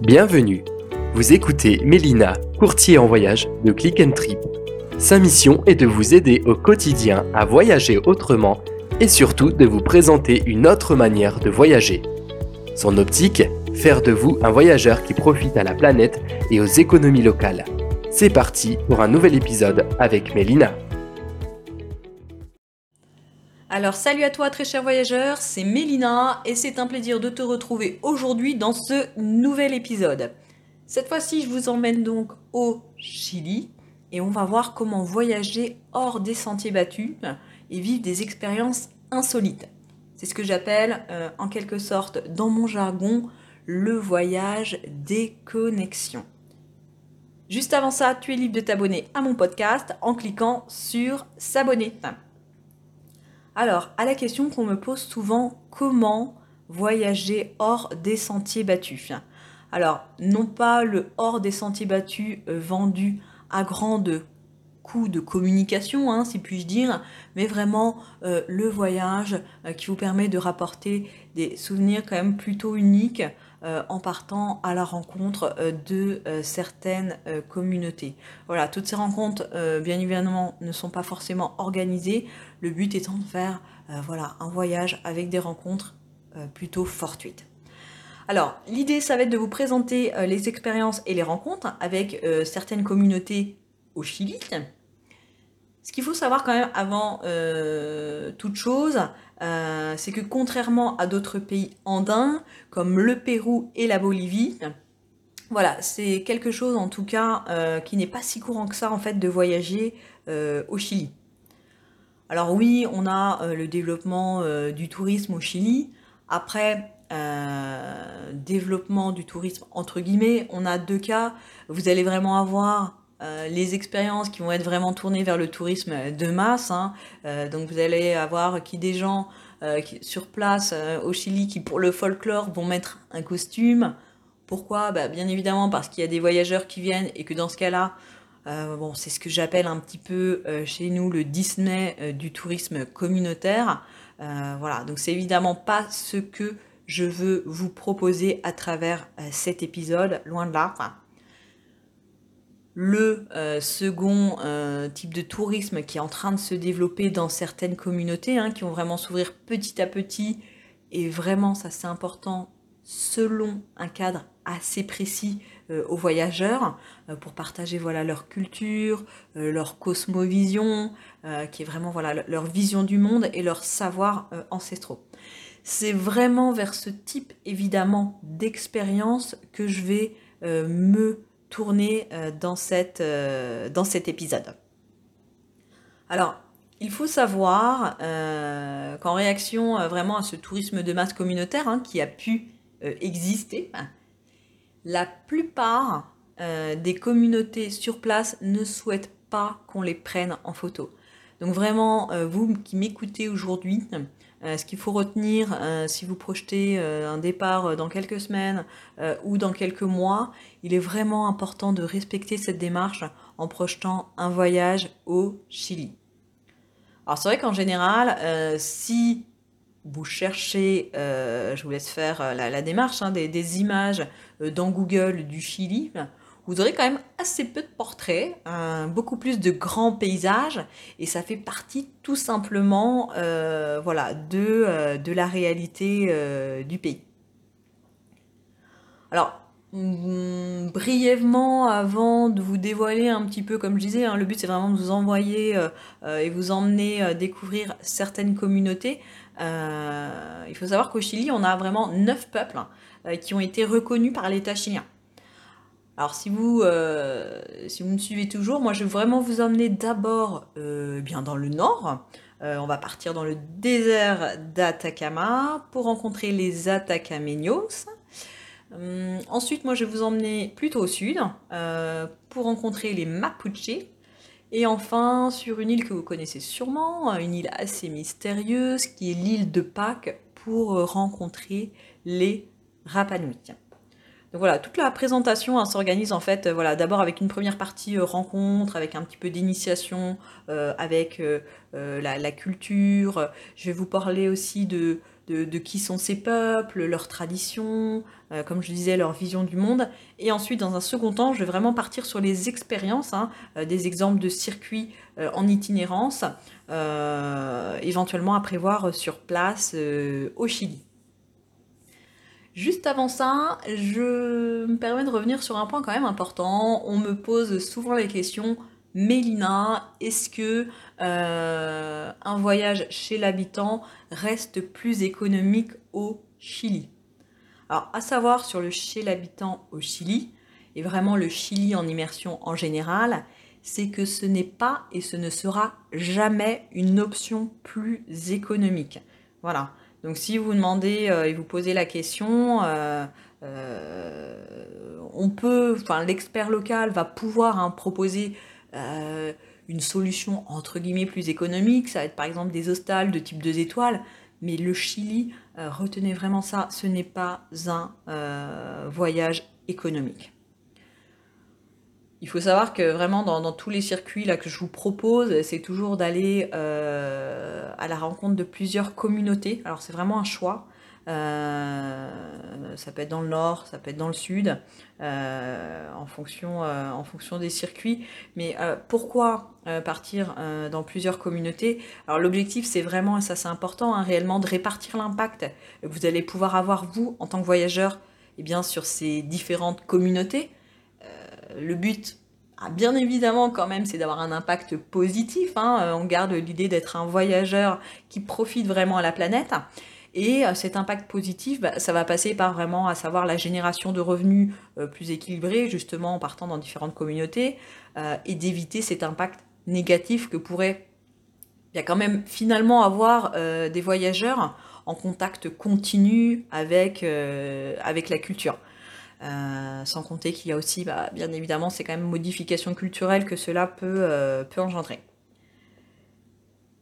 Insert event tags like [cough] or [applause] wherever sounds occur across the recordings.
Bienvenue. Vous écoutez Mélina, courtier en voyage de Click and Trip. Sa mission est de vous aider au quotidien à voyager autrement et surtout de vous présenter une autre manière de voyager. Son optique Faire de vous un voyageur qui profite à la planète et aux économies locales. C'est parti pour un nouvel épisode avec Mélina. Alors salut à toi très cher voyageur, c'est Mélina et c'est un plaisir de te retrouver aujourd'hui dans ce nouvel épisode. Cette fois-ci je vous emmène donc au Chili et on va voir comment voyager hors des sentiers battus et vivre des expériences insolites. C'est ce que j'appelle euh, en quelque sorte dans mon jargon le voyage des connexions. Juste avant ça, tu es libre de t'abonner à mon podcast en cliquant sur s'abonner. Alors, à la question qu'on me pose souvent, comment voyager hors des sentiers battus? Alors, non pas le hors des sentiers battus euh, vendu à grande coût de communication, hein, si puis-je dire, mais vraiment euh, le voyage euh, qui vous permet de rapporter des souvenirs quand même plutôt uniques euh, en partant à la rencontre euh, de euh, certaines communautés. Voilà, toutes ces rencontres, bien évidemment, ne sont pas forcément organisées. Le but étant de faire voilà, un voyage avec des rencontres plutôt fortuites. Alors, l'idée, ça va être de vous présenter les expériences et les rencontres avec certaines communautés au Chili. Ce qu'il faut savoir quand même avant toute chose, euh, c'est que contrairement à d'autres pays andins, comme le Pérou et la Bolivie, voilà, c'est quelque chose en tout cas euh, qui n'est pas si courant que ça en fait de voyager euh, au Chili. Alors oui, on a le développement du tourisme au Chili. Après, développement du tourisme entre guillemets, on a deux cas. Vous allez vraiment avoir les expériences qui vont être vraiment tournées vers le tourisme de masse. Hein. donc vous allez avoir qui des gens euh, sur place euh, au Chili qui pour le folklore vont mettre un costume. Pourquoi? Bah, Bien évidemment parce qu'il y a des voyageurs qui viennent et que dans ce cas-là, euh, bon, c'est ce que j'appelle un petit peu chez nous le Disney du tourisme communautaire. voilà, donc c'est évidemment pas ce que je veux vous proposer à travers cet épisode, loin de là. Le euh, second euh, type de tourisme qui est en train de se développer dans certaines communautés, hein, qui vont vraiment s'ouvrir petit à petit, et vraiment, ça c'est important, selon un cadre assez précis euh, aux voyageurs, pour partager voilà, leur culture, leur cosmovision, qui est vraiment voilà, leur vision du monde et leur savoir ancestraux. C'est vraiment vers ce type évidemment d'expérience que je vais me tourner euh, euh, dans cet épisode. Alors, il faut savoir euh, qu'en réaction vraiment à ce tourisme de masse communautaire hein, qui a pu exister, hein, la plupart des communautés sur place ne souhaitent pas qu'on les prenne en photo. Donc vraiment, vous qui m'écoutez aujourd'hui, ce qu'il faut retenir euh, si vous projetez euh, un départ dans quelques semaines ou dans quelques mois, il est vraiment important de respecter cette démarche en projetant un voyage au Chili. Alors c'est vrai qu'en général, si vous cherchez, je vous laisse faire la, démarche, hein, des, images dans Google du Chili, vous aurez quand même assez peu de portraits, beaucoup plus de grands paysages, et ça fait partie tout simplement euh, voilà, de, euh, de, la réalité euh, du pays. Alors, mm, brièvement, avant de vous dévoiler un petit peu, comme je disais, hein, le but c'est vraiment de vous envoyer et vous emmener découvrir certaines communautés. il faut savoir qu'au Chili, on a vraiment neuf peuples hein, qui ont été reconnus par l'État chilien. Alors si vous, euh, si vous me suivez toujours, moi je vais vraiment vous emmener d'abord euh, bien dans le nord. Euh, on va partir dans le désert d'Atacama pour rencontrer les Atacameños. Hum, ensuite, moi je vais vous emmener plutôt au sud pour rencontrer les Mapuche. Et enfin, sur une île que vous connaissez sûrement, une île assez mystérieuse qui est l'île de Pâques pour rencontrer les Rapanui. Donc voilà, toute la présentation hein, s'organise en fait, euh, voilà, d'abord avec une première partie euh, rencontre, avec un petit peu d'initiation, euh, avec la, culture. Je vais vous parler aussi de, de, qui sont ces peuples, leurs traditions, comme je disais, leur vision du monde. Et ensuite, dans un second temps, je vais vraiment partir sur les expériences, hein, des exemples de circuits en itinérance, éventuellement à prévoir sur place au Chili. Juste avant ça, je me permets de revenir sur un point quand même important. On me pose souvent la question, Mélina, est-ce que euh, un voyage chez l'habitant reste plus économique au Chili? Alors, à savoir sur le chez l'habitant au Chili, et vraiment le Chili en immersion en général, c'est que ce n'est pas et ce ne sera jamais une option plus économique. Voilà. Donc si vous demandez euh, et vous posez la question, euh, euh, on peut, enfin l'expert local va pouvoir hein, proposer une solution entre guillemets plus économique. Ça va être par exemple des hostales de type 2 étoiles. Mais le Chili, retenez vraiment ça, ce n'est pas un voyage économique. Il faut savoir que vraiment dans, tous les circuits là, que je vous propose, c'est toujours d'aller euh, à la rencontre de plusieurs communautés. Alors c'est vraiment un choix. Euh, ça peut être dans le nord, ça peut être dans le sud, euh, en, fonction, en fonction des circuits. Mais pourquoi partir dans plusieurs communautés? Alors l'objectif c'est vraiment, et ça c'est important, hein, réellement de répartir l'impact que vous allez pouvoir avoir vous en tant que voyageur et eh bien, sur ces différentes communautés le but, ah, bien évidemment, quand même, c'est d'avoir un impact positif. Hein. Euh, on garde l'idée d'être un voyageur qui profite vraiment à la planète. Et euh, cet impact positif, bah, ça va passer par vraiment à savoir la génération de revenus euh, plus équilibrés, justement en partant dans différentes communautés, et d'éviter cet impact négatif que pourrait a quand même finalement avoir des voyageurs en contact continu avec la culture. Euh, sans compter qu'il y a aussi, bah, bien évidemment, c'est quand même modification culturelle que cela peut, euh, engendrer.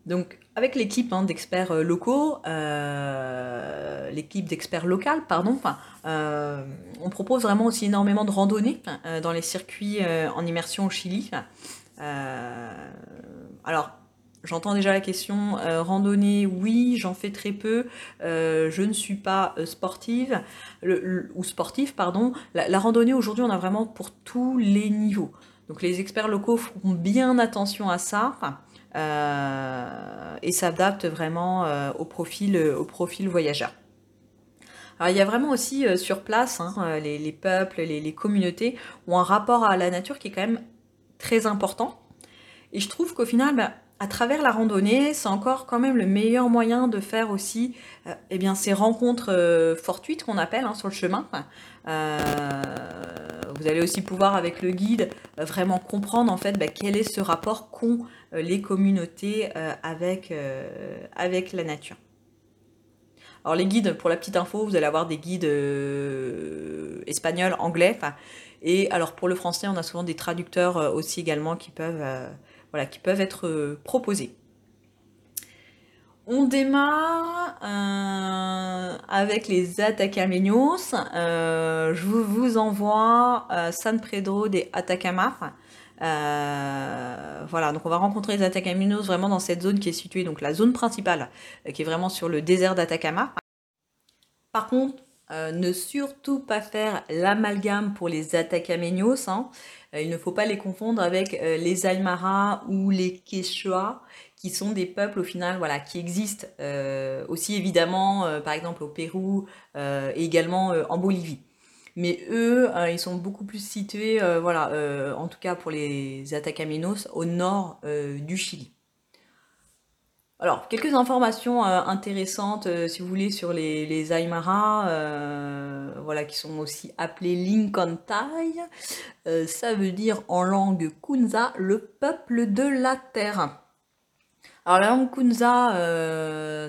Donc, avec l'équipe hein, d'experts euh, locaux, l'équipe d'experts locales, pardon, on propose vraiment aussi énormément de randonnées dans les circuits en immersion au Chili. alors, J'entends déjà la question euh, randonnée, oui, j'en fais très peu, euh, je ne suis pas euh, sportive, ou sportif, pardon. La, randonnée aujourd'hui, on a vraiment pour tous les niveaux. Donc les experts locaux font bien attention à ça et s'adaptent vraiment au, profil, au profil voyageur. Alors il y a vraiment aussi sur place, hein, les, peuples, les, communautés ont un rapport à la nature qui est quand même très important. Et je trouve qu'au final, bah, à travers la randonnée, c'est encore quand même le meilleur moyen de faire aussi euh, eh bien, ces rencontres euh, fortuites qu'on appelle hein, sur le chemin. Euh, vous allez aussi pouvoir avec le guide vraiment comprendre en fait bah, quel est ce rapport qu'ont les communautés avec, avec la nature. Alors les guides, pour la petite info, vous allez avoir des guides espagnols, anglais. Et alors pour le français, on a souvent des traducteurs aussi également qui peuvent qui peuvent être euh, proposés. On démarre euh, avec les Atacameños. Euh, je vous envoie San Pedro de Atacama. voilà, donc on va rencontrer les Atacameños vraiment dans cette zone qui est située, donc la zone principale, qui est vraiment sur le désert d'Atacama. Par contre, ne surtout pas faire l'amalgame pour les Atacameños. Hein. Euh, il ne faut pas les confondre avec euh, les Aymara ou les Quechua, qui sont des peuples au final voilà, qui existent euh, aussi évidemment par exemple au Pérou et également en Bolivie. Mais eux, ils sont beaucoup plus situés, voilà, en tout cas pour les Atacamenos, au nord du Chili. Alors, quelques informations euh, intéressantes, euh, si vous voulez, sur les, Aymara, euh, voilà, qui sont aussi appelés Linkontai. ça veut dire en langue Kunza, le peuple de la terre. Alors, la langue Kunza,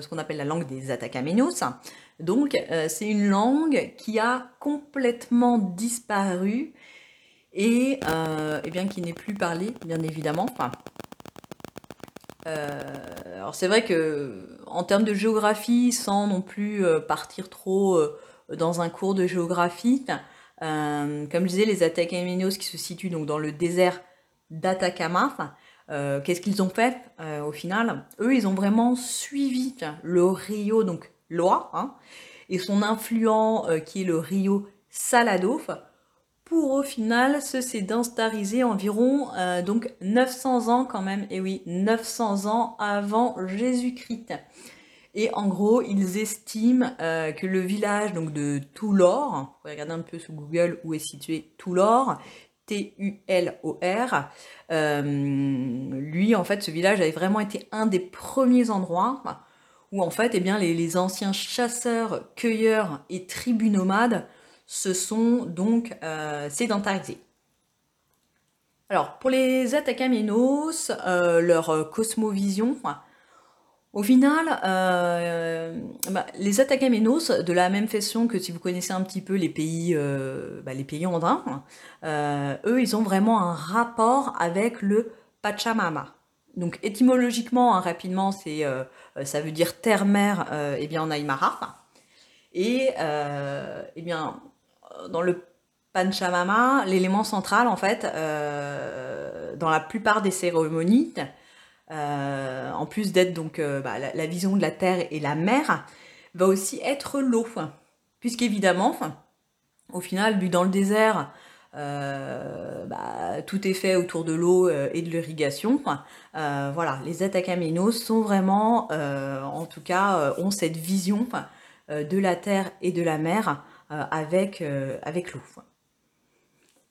ce qu'on appelle la langue des Atacamenos, donc, c'est une langue qui a complètement disparu et, bien, qui n'est plus parlée, bien évidemment. Alors c'est vrai que en termes de géographie, sans non plus euh, partir trop euh, dans un cours de géographie, comme je disais, les Atacamenos qui se situent donc dans le désert d'Atacama, qu'est-ce qu'ils ont fait au final? Eux, ils ont vraiment suivi le rio, donc Loa, hein, et son influent qui est le Rio Salado, pour au final se sédentariser environ donc 900 ans quand même, et oui, 900 ans avant Jésus-Christ. Et en gros, ils estiment que le village donc de Toulor, vous pouvez regarder un peu sur Google où est situé Toulor, T-U-L-O-R. Euh, lui, en fait, ce village avait vraiment été un des premiers endroits où, en fait, eh bien, les, anciens chasseurs, cueilleurs et tribus nomades se sont donc euh, sédentarisés. Alors, pour les Atacamenos, euh, leur cosmovision, au final, euh, bah, les Atacamenos, de la même façon que si vous connaissez un petit peu les pays, euh, bah, andins, euh, eux, ils ont vraiment un rapport avec le Pachamama. Donc étymologiquement, hein, rapidement, c'est, ça veut dire terre-mère eh bien, en Aymara. Et eh bien, dans le Pachamama, l'élément central, en fait, dans la plupart des cérémonies, euh, en plus d'être donc euh, bah, la, vision de la terre et la mer, va aussi être l'eau. Puisqu'évidemment, au final, dans le désert, euh, bah, tout est fait autour de l'eau et de l'irrigation. voilà, les Atacamenos sont vraiment, en tout cas, ont cette vision de la terre et de la mer avec, avec l'eau.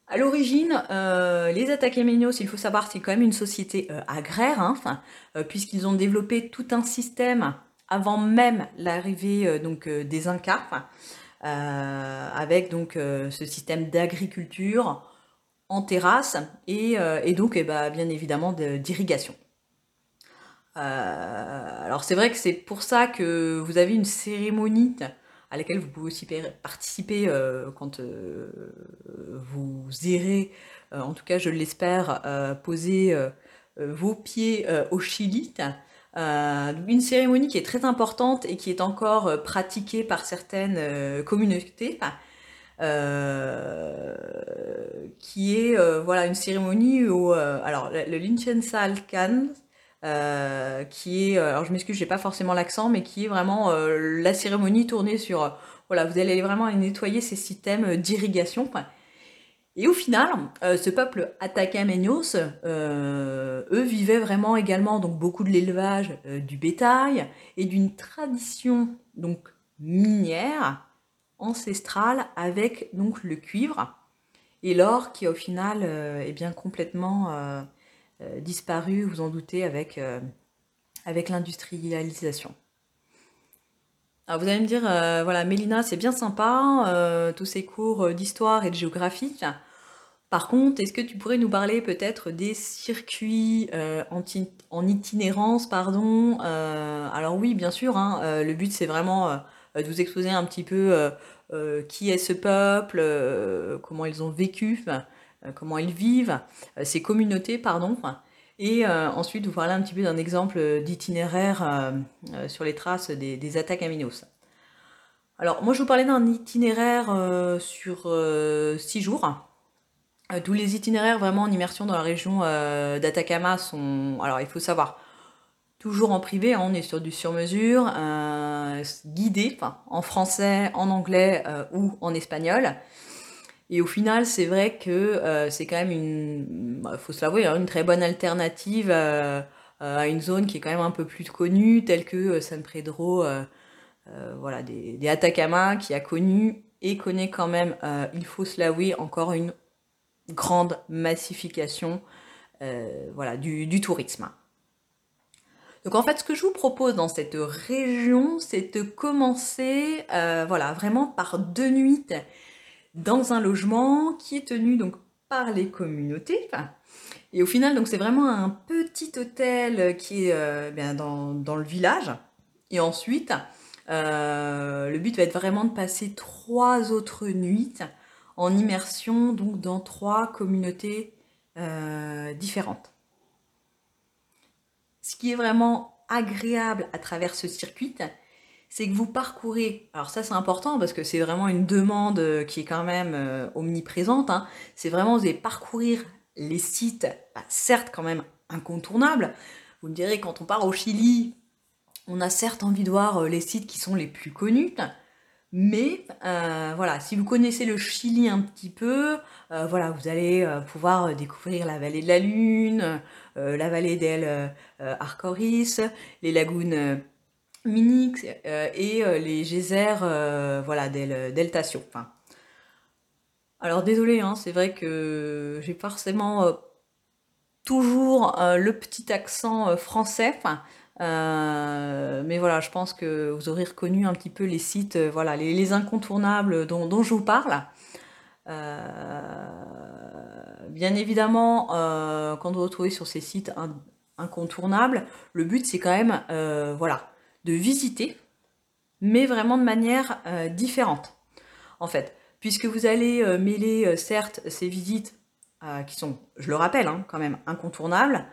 À l'origine, euh, les Atacamenos, il faut savoir, c'est quand même une société euh, agraire, hein, euh, puisqu'ils ont développé tout un système avant même l'arrivée des Incas, avec donc ce système d'agriculture en terrasse et, donc eh ben, bien évidemment d'irrigation. alors c'est vrai que c'est pour ça que vous avez une cérémonie à laquelle vous pouvez aussi participer euh, quand euh, vous irez, euh, en tout cas je l'espère, poser vos pieds au Chili. une cérémonie qui est très importante et qui est encore pratiquée par certaines communautés. qui est voilà une cérémonie où alors le Linchensalkan euh, qui est, euh, alors je m'excuse, j'ai pas forcément l'accent, mais qui est vraiment euh, la cérémonie tournée sur, voilà, vous allez vraiment nettoyer ces systèmes d'irrigation. Et au final, ce peuple Atacamenos, eux vivaient vraiment également donc beaucoup de l'élevage du bétail et d'une tradition donc minière ancestrale avec donc le cuivre et l'or qui au final est bien complètement disparu, vous en doutez, avec, euh, avec l'industrialisation. Alors vous allez me dire, euh, voilà, Mélina, c'est bien sympa, tous ces cours d'histoire et de géographie. Par contre, est-ce que tu pourrais nous parler peut-être des circuits en, itinérance, pardon Alors oui, bien sûr, hein, le but c'est vraiment de vous exposer un petit peu qui est ce peuple, comment ils ont vécu, euh, comment ils vivent, euh, ces communautés, pardon. Et euh, ensuite, vous parler un petit peu d'un exemple d'itinéraire sur les traces des, attaques à. Alors, moi, je vous parlais d'un itinéraire sur six jours. tous les itinéraires vraiment en immersion dans la région d'Atacama sont. Alors, il faut savoir, toujours en privé, hein, on est sur du sur-mesure, guidé, en français, en anglais ou en espagnol. Et au final, c'est vrai que euh, c'est quand même une, bah, faut hein, très bonne alternative euh, à une zone qui est quand même un peu plus connue, telle que euh, San Pedro, voilà, des, Atacama, qui a connu et connaît quand même, il faut se l'avouer, encore une grande massification voilà, du, du, tourisme. Donc en fait, ce que je vous propose dans cette région, c'est de commencer voilà, vraiment par deux nuits dans un logement qui est tenu donc par les communautés. Et au final, donc c'est vraiment un petit hôtel qui est euh, bien dans, le village. Et ensuite, euh, le but va être vraiment de passer trois autres nuits en immersion donc dans trois communautés euh, différentes. Ce qui est vraiment agréable à travers ce circuit, c'est que vous parcourez, alors ça c'est important parce que c'est vraiment une demande euh, qui est quand même euh, omniprésente, hein. c'est vraiment vous allez parcourir les sites, bah, certes quand même incontournables. Vous me direz, quand on part au Chili, on a certes envie de voir les sites qui sont les plus connus, mais voilà, si vous connaissez le Chili un petit peu, voilà, vous allez pouvoir découvrir la vallée de la Lune, la vallée d'El Arcoris, les lagunes Minix et les geysers voilà, d'El. Enfin, alors désolé, hein, c'est vrai que j'ai forcément euh, toujours euh, le petit accent euh, français. mais voilà, je pense que vous aurez reconnu un petit peu les sites, voilà, les, incontournables dont, je vous parle. bien évidemment, quand vous retrouvez sur ces sites incontournables, le but c'est quand même, voilà, de visiter, mais vraiment de manière différente. En fait, puisque vous allez euh, mêler euh, certes ces visites euh, qui sont, je le rappelle, hein, quand même incontournables,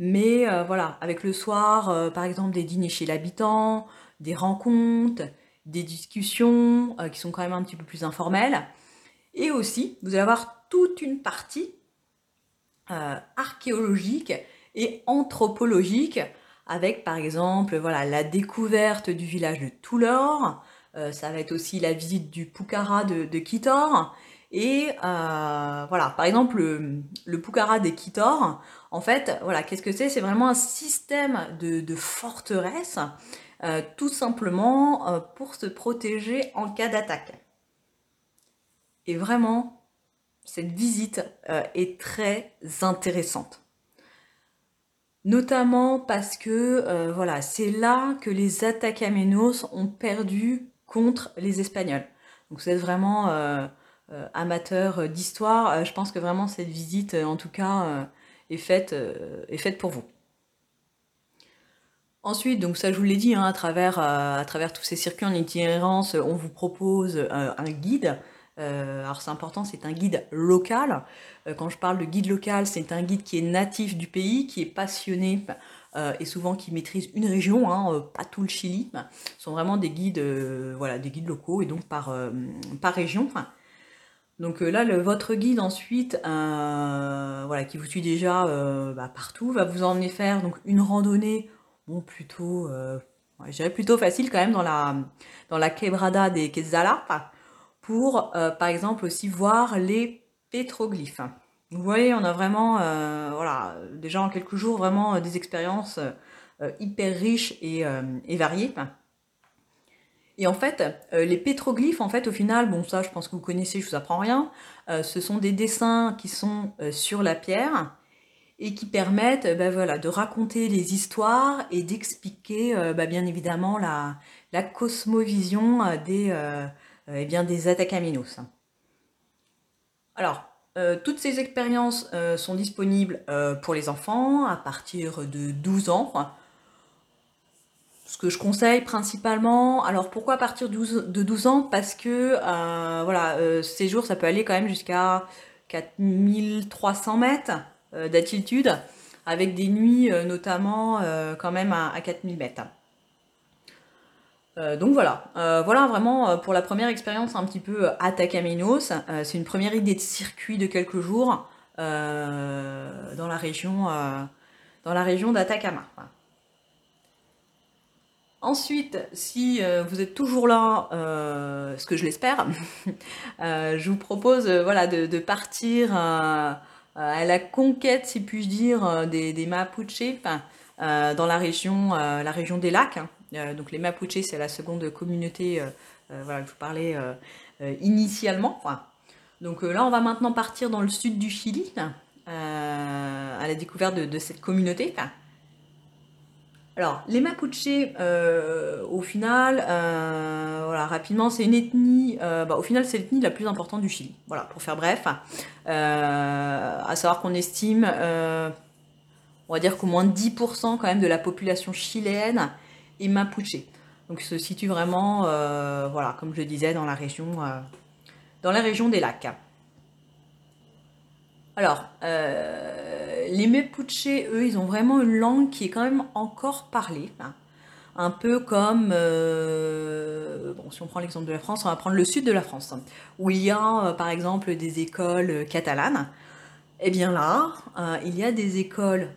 mais voilà, avec le soir, par exemple, des dîners chez l'habitant, des rencontres, des discussions qui sont quand même un petit peu plus informelles. Et aussi, vous allez avoir toute une partie archéologique et anthropologique avec par exemple voilà, la découverte du village de Toulor, euh, ça va être aussi la visite du Pucara de, Kitor. Et euh, voilà, par exemple, le, le Pucara des Kitor, en fait, voilà, qu'est-ce que c'est? C'est vraiment un système de, forteresse, euh, tout simplement pour se protéger en cas d'attaque. Et vraiment, cette visite est très intéressante. Notamment parce que voilà, c'est là que les Atacamenos ont perdu contre les Espagnols. Donc vous êtes vraiment euh, euh, amateur d'histoire, euh, je pense que vraiment cette visite, en tout cas, est, faite, est faite pour vous. Ensuite, donc ça je vous l'ai dit, hein, à, travers, à travers tous ces circuits en itinérance, on vous propose un guide. Alors c'est important, c'est un guide local. quand je parle de guide local, c'est un guide qui est natif du pays, qui est passionné euh, et souvent qui maîtrisent une région, hein, euh, pas tout le Chili, Ce sont vraiment des guides, euh, voilà, des guides locaux et donc par, région. Donc là, votre guide ensuite, voilà, qui vous suit déjà bah, partout, va vous emmener faire donc une randonnée, bon plutôt, plutôt facile quand même dans la quebrada des Quetzala, pour par exemple aussi voir les pétroglyphes. Vous voyez, on a vraiment, euh, voilà, déjà en quelques jours, vraiment euh, des expériences euh, hyper riches et, variées. Et en fait, les pétroglyphes, en fait, au final, bon, ça, je pense que vous connaissez, je vous apprends rien. ce sont des dessins qui sont sur la pierre et qui permettent, ben voilà, de raconter les histoires et d'expliquer, ben, bien évidemment, la, la cosmovision des, eh bien, des Atacaminos. Alors, euh, toutes ces expériences euh, sont disponibles euh, pour les enfants à partir de 12 ans. Ce que je conseille principalement, alors pourquoi à partir de 12 ans? Parce que voilà, ces jours ça peut aller quand même jusqu'à 4300 mètres d'altitude, avec des nuits notamment quand même à, à 4000 mètres. Euh, donc voilà, euh, voilà vraiment euh, pour la première expérience un petit peu Atacaminos. c'est une première idée de circuit de quelques jours dans la région, d'Atacama. Ensuite, si vous êtes toujours là, ce que je l'espère, [laughs] je vous propose voilà, de, partir à la conquête, si puis-je dire, des, des Mapuche dans la région, des lacs. Euh, donc les Mapuches, c'est la seconde communauté euh, euh, voilà, que je vous parlais initialement. donc là, on va maintenant partir dans le sud du Chili, à la découverte de, cette communauté. Alors, les Mapuches, au final, voilà, rapidement, c'est une ethnie, bah, au final, c'est l'ethnie la plus importante du Chili. Voilà, pour faire bref. à savoir qu'on estime, on va dire qu'au moins 10% quand même de la population chiléenne et Mapuche. Donc se situe vraiment, euh, voilà, comme je disais, dans la région, euh, dans la région des lacs. Alors, euh, les Mapuche, eux, ils ont vraiment une langue qui est quand même encore parlée. Hein. Un peu comme, bon, si on prend l'exemple de la France, on va prendre le sud de la France, hein, où il y a, par exemple, des écoles catalanes. Eh bien là, il y a des écoles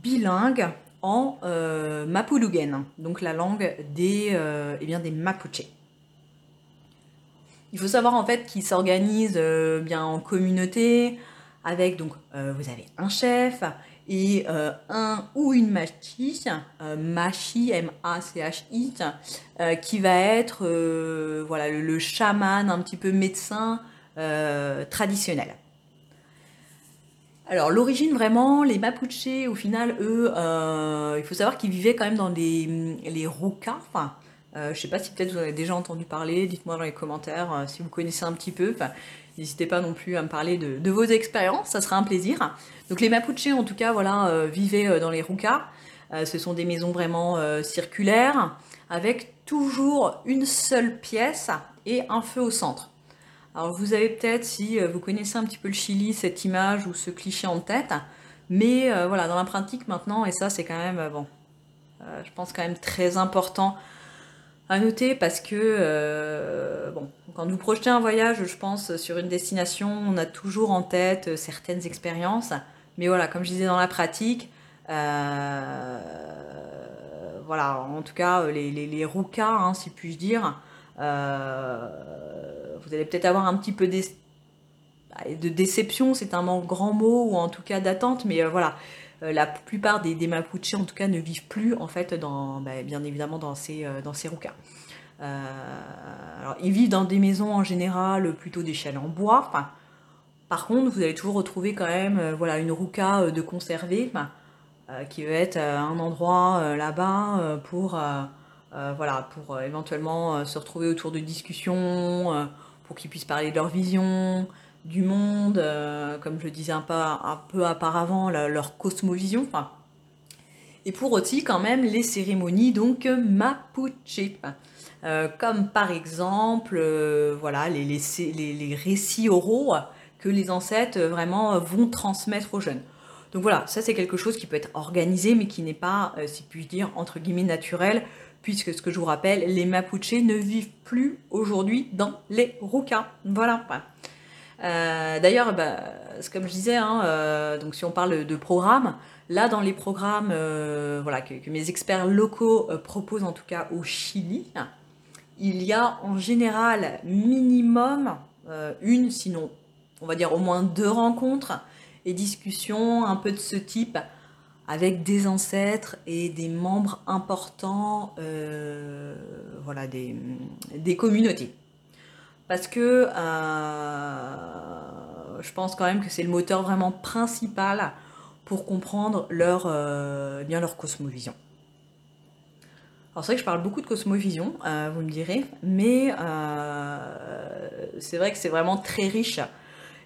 bilingues en Mapulugen, donc la langue des, eh bien, des Mapuche. Il faut savoir en fait qu'ils s'organisent bien en communauté, avec donc vous avez un chef et euh, un ou une machi, euh, machi, M-A-C-H-I, euh, qui va être voilà, le, chaman, un petit peu médecin traditionnel. Alors l'origine vraiment, les Mapuche, au final, eux, il faut savoir qu'ils vivaient quand même dans les, Ruka, enfin, je ne sais pas si peut-être vous avez déjà entendu parler, dites-moi dans les commentaires si vous connaissez un petit peu. N'hésitez pas non plus à me parler de, vos expériences, ça sera un plaisir. Donc les Mapuche, en tout cas, voilà, euh, vivaient euh, dans les rucas. Euh, ce sont des maisons vraiment circulaires, avec toujours une seule pièce et un feu au centre. Alors vous avez peut-être, si vous connaissez un petit peu le Chili, cette image ou ce cliché en tête, mais voilà, dans la pratique maintenant, et ça c'est quand même, bon, je pense quand même très important à noter parce que, euh, bon, quand vous projetez un voyage, je pense, sur une destination, on a toujours en tête euh, certaines expériences. Mais voilà, comme je disais dans la pratique, euh, voilà, en tout cas, les, les, roucas, hein, si puis-je dire, vous allez peut-être avoir un petit peu de déception, c'est un grand mot, ou en tout cas d'attente, mais voilà, euh, la plupart des, des, en tout cas, ne vivent plus, en fait, dans, bah, bien évidemment, dans ces, euh, roucas. Euh, alors, ils vivent dans des maisons, en général, plutôt d'échelle en bois. par contre, vous allez toujours retrouver quand même voilà, une rouca de conserver, qui va être un endroit là-bas pour, voilà, pour éventuellement se retrouver autour de discussions, pour qu'ils puissent parler de leur vision, du monde, euh, comme je disais un peu, un auparavant, leur cosmovision. et pour aussi quand même les cérémonies donc mapuche. Euh, comme par exemple euh, voilà, les, récits oraux que les ancêtres vraiment vont transmettre aux jeunes. Donc voilà, ça c'est quelque chose qui peut être organisé mais qui n'est pas, si puis-je dire, entre guillemets naturel, puisque ce que je vous rappelle, les Mapuches ne vivent plus aujourd'hui dans les Rucas. Voilà. Euh, d'ailleurs, bah, comme je disais, hein, euh, donc si on parle de programmes, là dans les programmes euh, voilà, que, mes experts locaux proposent en tout cas au Chili, il y a en général minimum une, sinon on va dire au moins deux rencontres et discussions un peu de ce type avec des ancêtres et des membres importants voilà, des, des communautés parce que euh, je pense quand même que c'est le moteur vraiment principal pour comprendre leur, euh, bien leur cosmovision. Alors c'est vrai que je parle beaucoup de cosmovision, euh, vous me direz, mais c'est vrai que c'est vraiment très riche.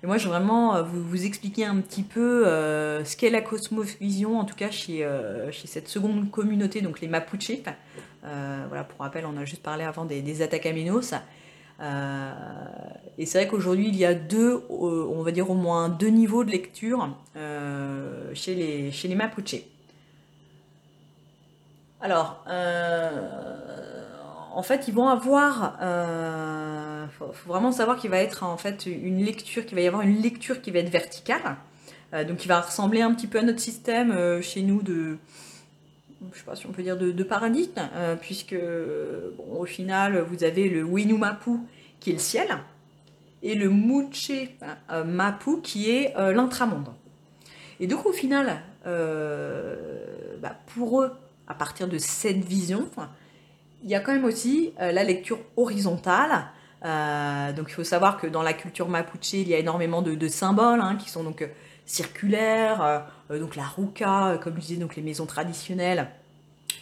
Et moi, je vraiment vous, vous expliquer un petit peu ce qu'est la cosmovision, en tout cas chez, chez cette seconde communauté, donc les Mapuche. voilà, pour rappel, on a juste parlé avant des, des Atacaminos. Euh, et c'est vrai qu'aujourd'hui, il y a deux, euh, on va dire au moins deux niveaux de lecture euh, chez, les, chez les Mapuche. Alors, en fait, ils vont avoir, il faut, vraiment savoir qu'il va être en fait une lecture, qu'il va y avoir une lecture qui va être verticale, donc qui va ressembler un petit peu à notre système chez nous de, je sais pas si on peut dire de, paradigme, euh, puisque au final, vous avez le Winu Mapu qui est le ciel, et le Muche euh, Mapu qui est euh, l'intramonde. Et donc au final, bah, pour eux, à partir de cette vision, il y a quand même aussi la lecture horizontale. donc il faut savoir que dans la culture mapuche, il y a énormément de, symboles hein, qui sont donc circulaires, euh, donc la euh, comme je disais, les maisons traditionnelles,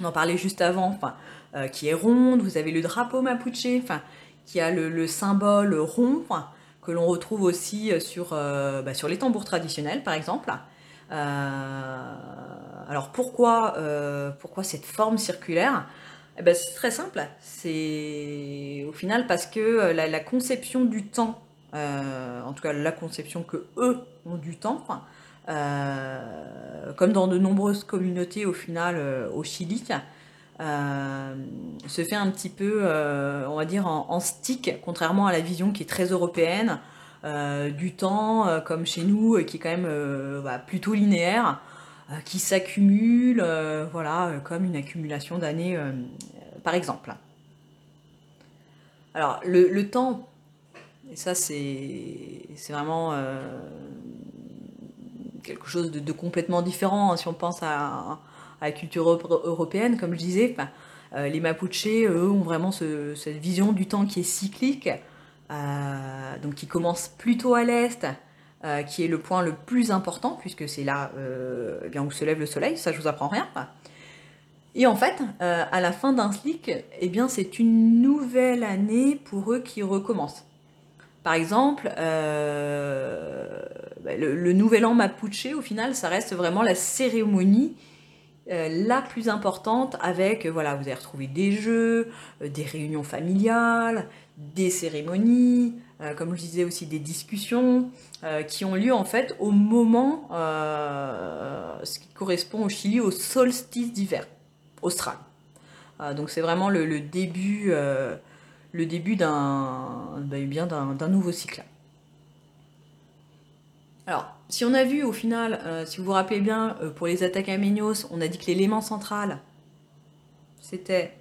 on en parlait juste avant, euh, qui est ronde, vous avez le drapeau mapuche, qui a le, symbole rond, que l'on retrouve aussi sur, bah, sur les tambours traditionnels, par exemple. alors pourquoi cette forme circulaire? Eh ben, C'est très simple, c'est au final parce que la, la conception du temps, en tout cas la conception que eux ont du temps, euh, comme dans de nombreuses communautés au final euh, au Chili, euh, se fait un petit peu, on va dire, en, stick, contrairement à la vision qui est très européenne, du temps, comme chez nous, qui est quand même bah, plutôt linéaire. Qui s'accumulent, voilà, comme une accumulation d'années, par exemple. Alors, le, temps, et ça c'est vraiment quelque chose de, complètement différent hein, si on pense à, la culture européenne, comme je disais. Euh, les Mapuches, eux, ont vraiment cette vision du temps qui est cyclique, euh, donc qui commence plutôt à l'est, euh, qui est le point le plus important, puisque c'est là eh bien, où se lève le soleil, ça je vous apprends rien. Et en fait, à la fin d'un cycle, eh bien, c'est une nouvelle année pour eux qui recommence. Par exemple, le, nouvel an mapuche, au final, ça reste vraiment la cérémonie euh, la plus importante avec, euh, voilà, vous allez retrouver des jeux, euh, des réunions familiales, des cérémonies, comme je disais aussi des discussions qui ont lieu en fait au moment, ce qui correspond au Chili au solstice d'hiver austral. donc c'est vraiment le, début, début d'un, bah, bien d'un nouveau cycle. Alors, si on a vu au final, euh, si vous vous rappelez bien, euh, pour les attaques à Ménios, on a dit que l'élément central, c'était,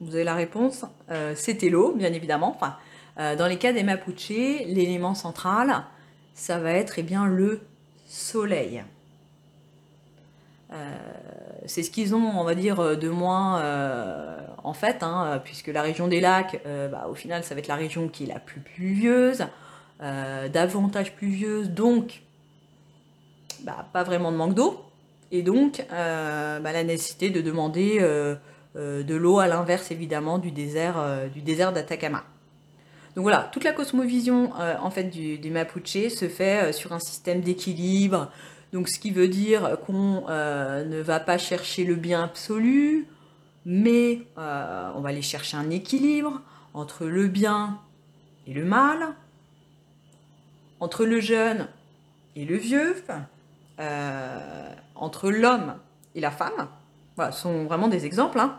vous avez la réponse, euh, c'était l'eau, bien évidemment. Enfin, dans les cas des Mapuches, l'élément central, ça va être eh bien, le soleil. c'est ce qu'ils ont, on va dire, de moins en fait, hein, puisque la région des lacs, bah, au final, ça va être la région qui est la plus pluvieuse. Euh, davantage pluvieuse, donc bah, pas vraiment de manque d'eau, et donc euh, bah, la nécessité de demander euh, de l'eau à l'inverse évidemment du désert, du désert d'Atacama. Donc voilà, toute la cosmovision en fait du, Mapuche se fait sur un système d'équilibre. Donc ce qui veut dire qu'on ne va pas chercher le bien absolu, mais on va aller chercher un équilibre entre le bien et le mal, entre le jeune et le vieux, euh, entre l'homme et la femme. Sont vraiment des exemples. Hein.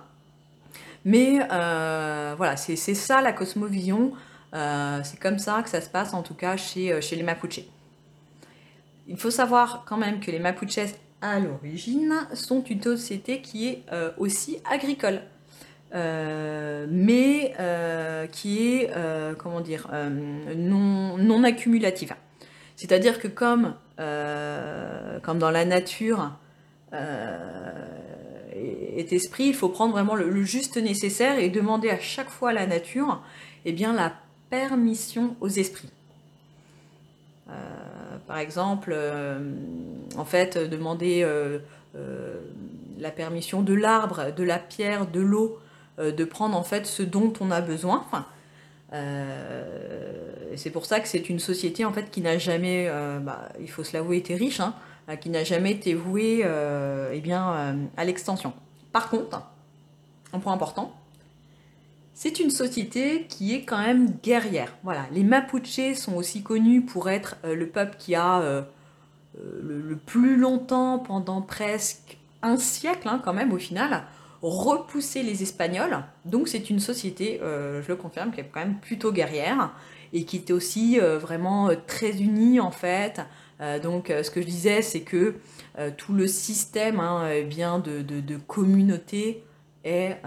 Mais euh, voilà, c'est ça la cosmovision. Euh, c'est comme ça que ça se passe en tout cas chez, chez les Mapuches. Il faut savoir quand même que les Mapuches à l'origine sont une société qui est aussi agricole. Euh, mais euh, qui est, euh, comment dire, non, non accumulatif. C'est-à-dire que comme, comme dans la nature est esprit, il faut prendre vraiment le, juste nécessaire et demander à chaque fois à la nature eh bien, la permission aux esprits. par exemple, en fait, demander la permission de l'arbre, de la pierre, de l'eau, euh, de prendre en fait ce dont on a besoin. Euh, c'est pour ça que c'est une société en fait qui n'a jamais, euh, bah, il faut se l'avouer, été riche, hein, qui n'a jamais été vouée eh bien, à l'extension. Par contre, un point important, c'est une société qui est quand même guerrière. Voilà, les Mapuches sont aussi connus pour être le peuple qui a le, plus longtemps, pendant presque un siècle hein, quand même au final, repousser les Espagnols. Donc c'est une société, euh, je le confirme, qui est quand même plutôt guerrière et qui était aussi euh, vraiment euh, très unie en fait. Donc ce que je disais, c'est que tout le système hein, eh de, de, communauté est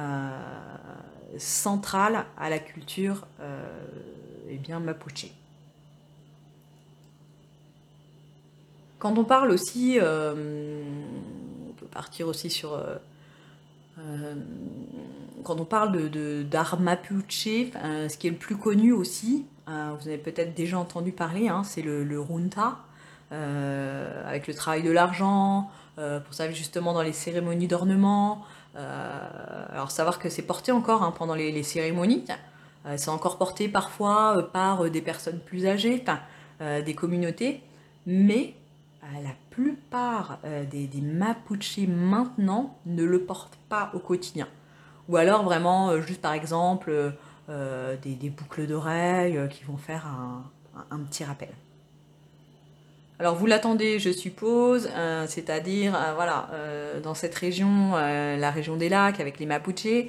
central à la culture eh bien mapuche. Quand on parle aussi, on peut partir aussi sur euh, quand on parle d'art mapuche, ce qui est le plus connu aussi, euh, vous avez peut-être déjà entendu parler, hein, c'est le, runta, euh, avec le travail de l'argent, pour ça justement dans les cérémonies d'ornement. alors savoir que c'est porté encore hein, pendant les, cérémonies, c'est encore porté parfois par des personnes plus âgées, des communautés, mais la plupart euh, des, des, Mapuches maintenant ne le portent pas au quotidien. Ou alors vraiment, euh, juste par exemple, euh, des, boucles d'oreilles qui vont faire un, petit rappel. Alors vous l'attendez, je suppose, c'est-à-dire, voilà, dans cette région, la région des lacs avec les Mapuches,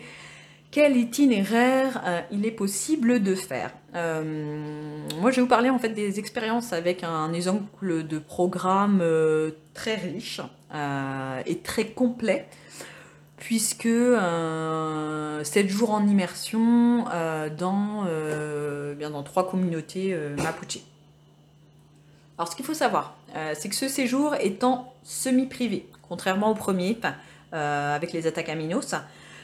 quel itinéraire euh, il est possible de faire? Euh, moi, je vais vous parler en fait des expériences avec un exemple de programme euh, très riche. est très complet puisque 7 jours en immersion dans, bien dans trois communautés mapuche. Alors ce qu'il faut savoir, c'est que ce séjour étant semi-privé, contrairement au premier, avec les attaques à Minos,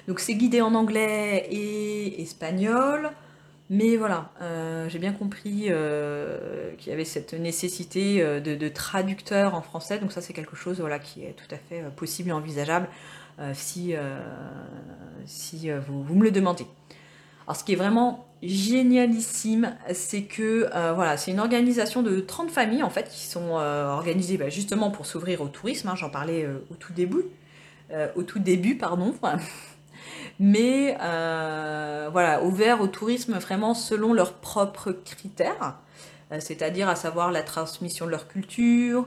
donc c'est guidé en anglais et espagnol. Mais voilà, euh, j'ai bien compris euh, qu'il y avait cette nécessité euh, de, traducteur en français, donc ça c'est quelque chose voilà, qui est tout à fait possible et envisageable si, si vous, me le demandez. Alors ce qui est vraiment génialissime, c'est que voilà, c'est une organisation de 30 familles en fait qui sont organisées bah, justement pour s'ouvrir au tourisme, hein, j'en parlais au tout début, au tout début pardon [laughs] mais euh, voilà, ouverts au tourisme vraiment selon leurs propres critères, euh, c'est-à-dire à savoir la transmission de leur culture,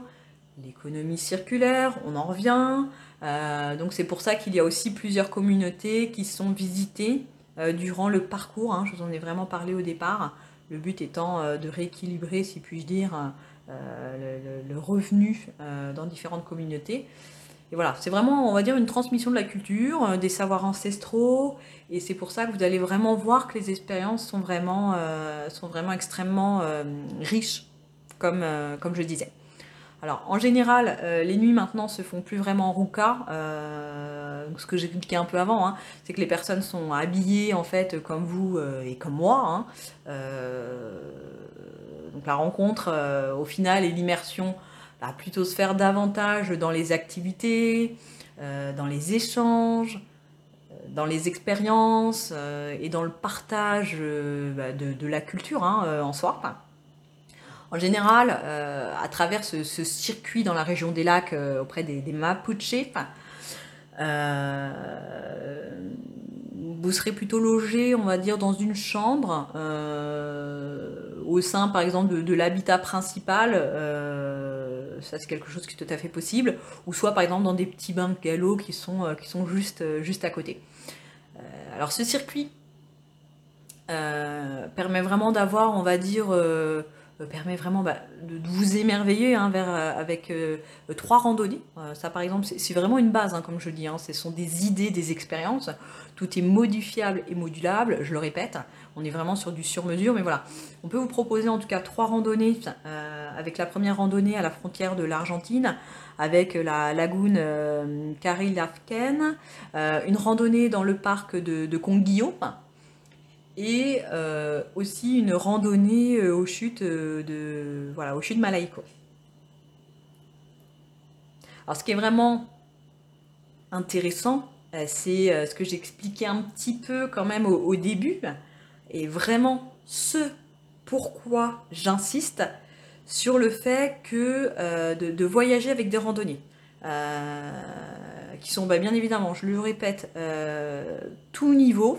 l'économie circulaire, on en revient. Euh, donc c'est pour ça qu'il y a aussi plusieurs communautés qui sont visitées durant le parcours. Hein. je vous en ai vraiment parlé au départ. Le but étant de rééquilibrer, si puis-je dire, le, revenu dans différentes communautés. Et voilà, c'est vraiment, on va dire, une transmission de la culture, euh, des savoirs ancestraux, et c'est pour ça que vous allez vraiment voir que les expériences sont vraiment, euh, sont vraiment extrêmement euh, riches, comme, comme je disais. Alors, en général, les nuits maintenant se font plus vraiment en rouca. ce que j'expliquais un peu avant, hein, c'est que les personnes sont habillées en fait comme vous et comme moi. Hein. donc la rencontre, au final, et l'immersion plutôt se faire davantage dans les activités, euh, dans les échanges, euh, dans les expériences euh, et dans le partage bah, de, la culture hein, en soi. En général, à travers ce, circuit dans la région des lacs auprès des, Mapuche, vous serez plutôt logé, on va dire, dans une chambre, au sein, par exemple, de, l'habitat principal ça c'est quelque chose qui est tout à fait possible, ou soit par exemple dans des petits bungalows qui sont, euh, qui sont juste, euh, juste à côté. Euh, alors ce circuit permet vraiment d'avoir, on va dire, permet vraiment bah, de, vous émerveiller hein, vers, avec trois randonnées. ça par exemple, c'est vraiment une base, hein, comme je dis, hein. ce sont des idées, des expériences. Tout est modifiable et modulable, je le répète. On est vraiment sur du sur-mesure, mais voilà. On peut vous proposer en tout cas trois randonnées, euh, avec la première randonnée à la frontière de l'Argentine, avec la lagune euh, euh une randonnée dans le parc de, de et euh, aussi une randonnée aux chutes de voilà aux chutes. Alors ce qui est vraiment intéressant, c'est ce que j'expliquais un petit peu quand même au début, et vraiment ce pourquoi j'insiste sur le fait que euh, de, voyager avec des randonnées. Euh, qui sont bah, bien évidemment, je le répète, euh, tout niveau,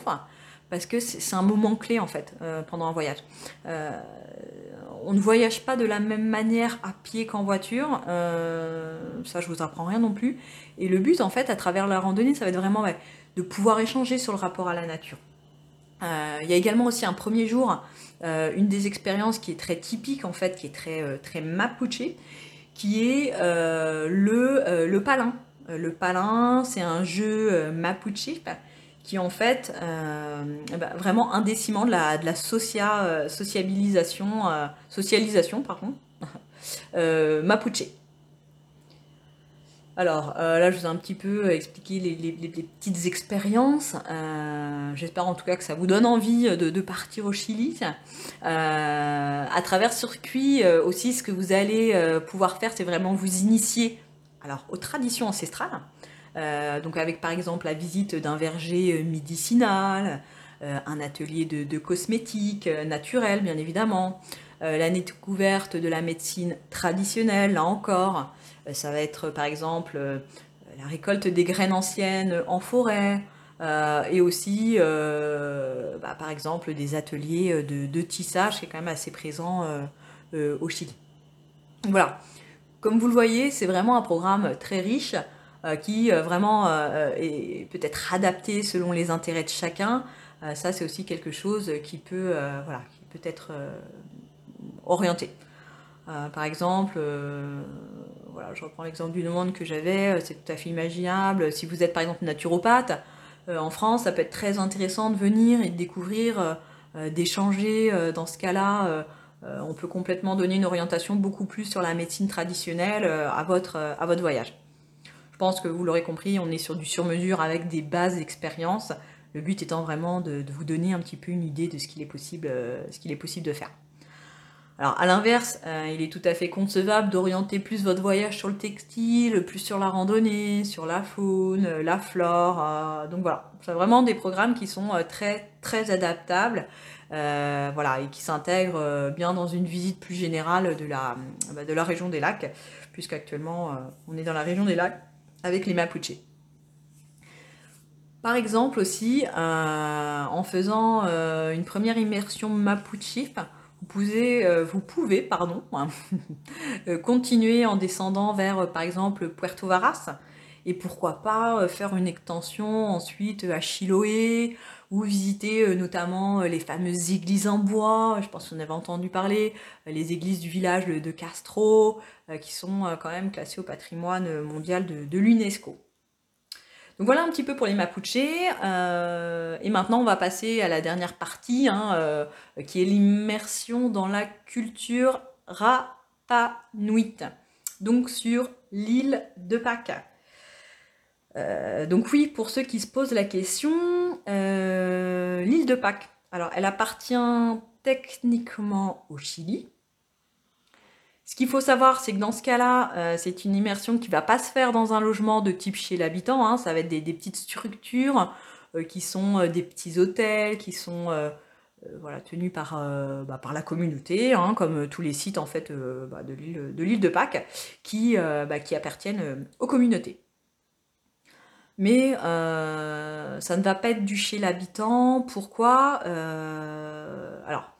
parce que c'est un moment clé en fait pendant un voyage. on ne voyage pas de la même manière à pied qu'en voiture, ça je vous apprends rien non plus. Et le but en fait à travers la randonnée, ça va être vraiment de pouvoir échanger sur le rapport à la nature. Euh, il y a également aussi un premier jour, euh, une des expériences qui est très typique en fait, qui est très, euh, très mapuche, qui est le, le palin. Le palin, c'est un jeu mapuche qui est en fait bah, vraiment indéciment de la, de la sociabilisation, socialisation pardon, [laughs] mapuche. Alors euh, là, je vous ai un petit peu expliqué les, petites expériences. Euh, j'espère en tout cas que ça vous donne envie de, partir au Chili. Euh, à travers circuit aussi, ce que vous allez pouvoir faire, c'est vraiment vous initier alors, aux traditions ancestrales. Donc avec par exemple la visite d'un verger médicinal, un atelier de, de cosmétiques naturels bien évidemment, la découverte de la médecine traditionnelle, là encore. Euh, ça va être par exemple euh, la récolte des graines anciennes en forêt, euh, et aussi, bah, par exemple, des ateliers de, tissage qui est quand même assez présent au Chili. Voilà. Comme vous le voyez, c'est vraiment un programme très riche qui vraiment est peut-être adapté selon les intérêts de chacun. ça, c'est aussi quelque chose qui peut, voilà, qui peut être orienté. par exemple, voilà, je reprends l'exemple d'une demande que j'avais, c'est tout à fait imaginable. Si vous êtes par exemple naturopathe, en France, ça peut être très intéressant de venir et de découvrir, d'échanger dans ce cas-là. on peut complètement donner une orientation beaucoup plus sur la médecine traditionnelle à, votre, à votre voyage. Je pense que vous l'aurez compris, on est sur du sur-mesure avec des bases d'expérience. Le but étant vraiment de, vous donner un petit peu une idée de ce qu'il est possible, euh, ce qu'il est possible de faire. Alors à l'inverse, euh, il est tout à fait concevable d'orienter plus votre voyage sur le textile, plus sur la randonnée, sur la faune, la flore. Euh, donc voilà, c'est vraiment des programmes qui sont très très adaptables, voilà, et qui s'intègrent bien dans une visite plus générale de la, bah, de la région des lacs, puisqu'actuellement on est dans la région des lacs avec les Mapuche. Par exemple aussi, euh, en faisant euh, une première immersion Mapuche, vous pouvez, euh, vous pouvez pardon, [laughs] continuer en descendant vers par exemple Puerto Varas et pourquoi pas faire une extension ensuite à Chiloé ou visiter notamment les fameuses églises en bois, je pense qu'on avait entendu parler, les églises du village de Castro, qui sont quand même classées au patrimoine mondial de l'UNESCO. Donc voilà un petit peu pour les Mapuche. Euh, et maintenant, on va passer à la dernière partie, hein, euh, qui est l'immersion dans la culture Rapa-Nui, donc sur l'île de Pâques. Euh, donc oui, pour ceux qui se posent la question, l'île de Pâques, alors elle appartient techniquement au Chili, ce qu'il faut savoir, c'est que dans ce cas-là, euh, c'est une immersion qui ne va pas se faire dans un logement de type chez l'habitant. Hein. ça va être des, petites structures euh, qui sont euh, des petits hôtels, qui sont voilà, tenus par, bah, par la communauté, hein, comme tous les sites en fait bah, de l'île de Pâques, qui, bah, qui appartiennent aux communautés. Mais ça ne va pas être du chez l'habitant. Pourquoi Alors,